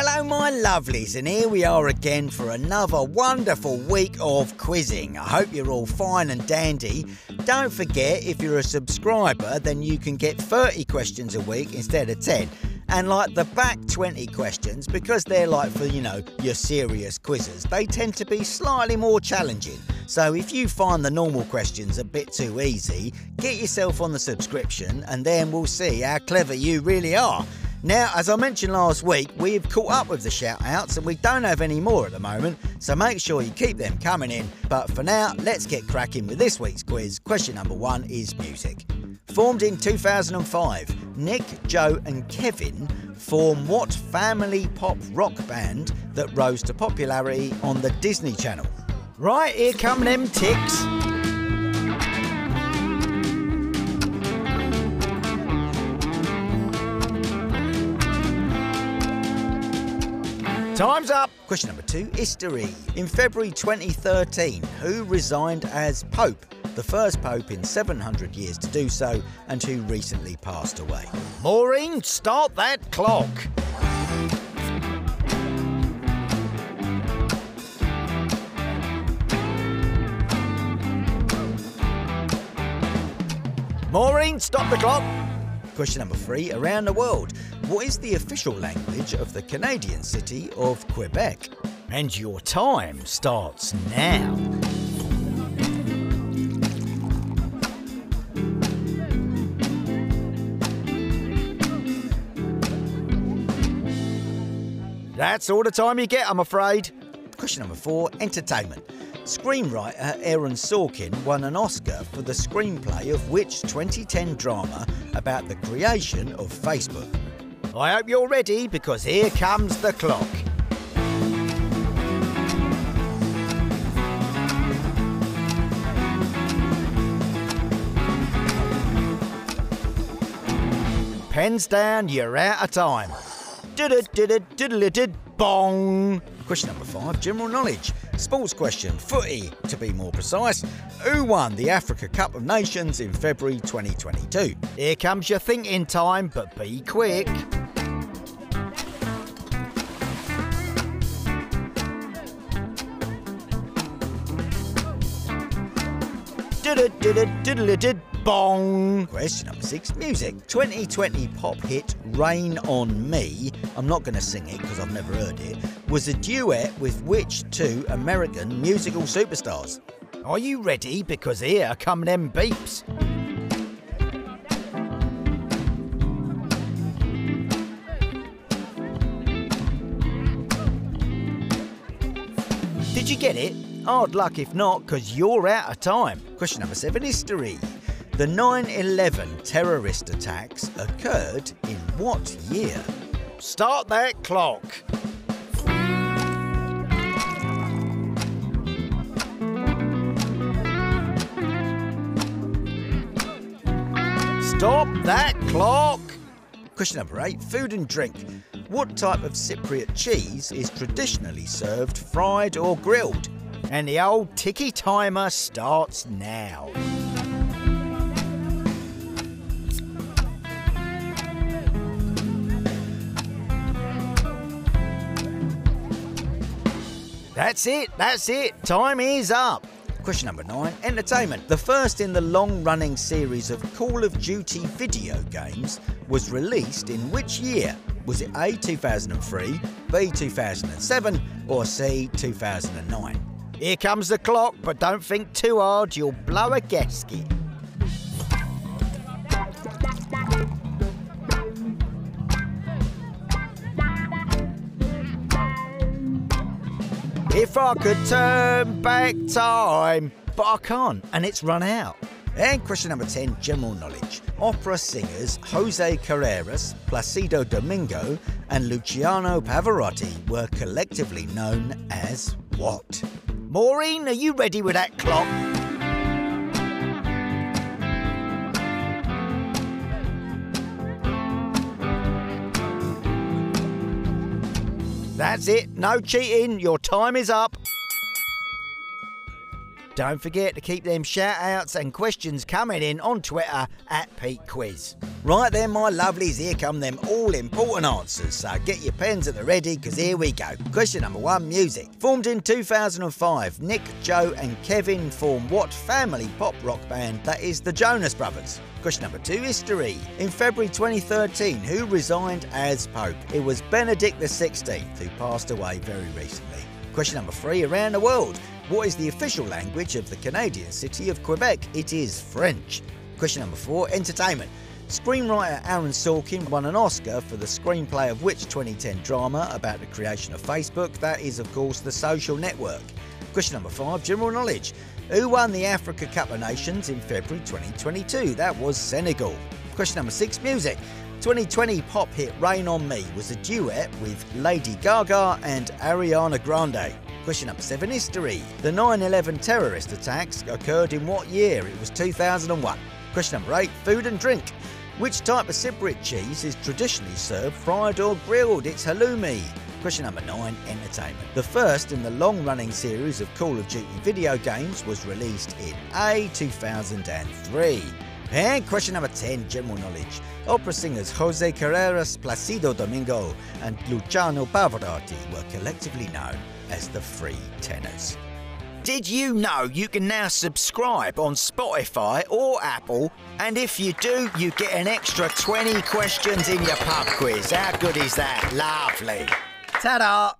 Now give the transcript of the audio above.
Hello, my lovelies, and here we are again for another wonderful week of quizzing. I hope you're all fine and dandy. Don't forget, if you're a subscriber, then you can get 30 questions a week instead of 10. And like the back 20 questions, because they're like for, you know, your serious quizzes, they tend to be slightly more challenging. So if you find the normal questions a bit too easy, get yourself on the subscription and then we'll see how clever you really are. Now, as I mentioned last week, we've caught up with the shout outs and we don't have any more at the moment, so make sure you keep them coming in. But for now, let's get cracking with this week's quiz. Question number one is music. Formed in 2005, Nick, Joe, and Kevin form what family pop rock band that rose to popularity on the Disney Channel? Right, here come them ticks. Time's up. Question number two history. In February 2013, who resigned as Pope? The first Pope in 700 years to do so, and who recently passed away. Maureen, start that clock. Maureen, stop the clock. Question number three around the world. What is the official language of the Canadian city of Quebec? And your time starts now. That's all the time you get, I'm afraid. Question number four entertainment. Screenwriter Aaron Sorkin won an Oscar for the screenplay of which 2010 drama about the creation of Facebook? I hope you're ready because here comes the clock. Pens down, you're out of time. Did it, did it, diddle it, did bong. Question number five general knowledge. Sports question, footy to be more precise. Who won the Africa Cup of Nations in February 2022? Here comes your thinking time, but be quick. Bong. Question number six music. 2020 pop hit Rain on Me, I'm not going to sing it because I've never heard it, was a duet with which two American musical superstars? Are you ready? Because here come them beeps. Did you get it? Hard luck if not, because you're out of time. Question number seven history. The 9 11 terrorist attacks occurred in what year? Start that clock. Stop that clock! Question number eight food and drink. What type of Cypriot cheese is traditionally served fried or grilled? And the old ticky timer starts now. That's it, that's it. Time is up. Question number nine Entertainment. The first in the long running series of Call of Duty video games was released in which year? Was it A 2003, B 2007, or C 2009? Here comes the clock, but don't think too hard, you'll blow a gasket. If I could turn back time, but I can't, and it's run out. And question number 10 general knowledge. Opera singers Jose Carreras, Placido Domingo, and Luciano Pavarotti were collectively known as what? Maureen, are you ready with that clock? That's it, no cheating, your time is up. Don't forget to keep them shout outs and questions coming in on Twitter at Pete Quiz. Right then, my lovelies, here come them all important answers. So get your pens at the ready, because here we go. Question number one music. Formed in 2005, Nick, Joe, and Kevin form what family pop rock band that is the Jonas Brothers? Question number two history. In February 2013, who resigned as Pope? It was Benedict XVI, who passed away very recently. Question number three around the world. What is the official language of the Canadian city of Quebec? It is French. Question number four entertainment. Screenwriter Aaron Sorkin won an Oscar for the screenplay of which 2010 drama about the creation of Facebook? That is, of course, The Social Network. Question number five general knowledge. Who won the Africa Cup of Nations in February 2022? That was Senegal. Question number six music. 2020 pop hit Rain on Me was a duet with Lady Gaga and Ariana Grande. Question number seven history. The 9 11 terrorist attacks occurred in what year? It was 2001. Question number eight food and drink. Which type of Cypriot cheese is traditionally served fried or grilled? It's halloumi. Question number 9 Entertainment. The first in the long running series of Call of Duty video games was released in A 2003. And question number 10 General knowledge. Opera singers Jose Carreras, Placido Domingo, and Luciano Pavarotti were collectively known as the Three Tenors. Did you know you can now subscribe on Spotify or Apple? And if you do, you get an extra 20 questions in your pub quiz. How good is that? Lovely. Ta da!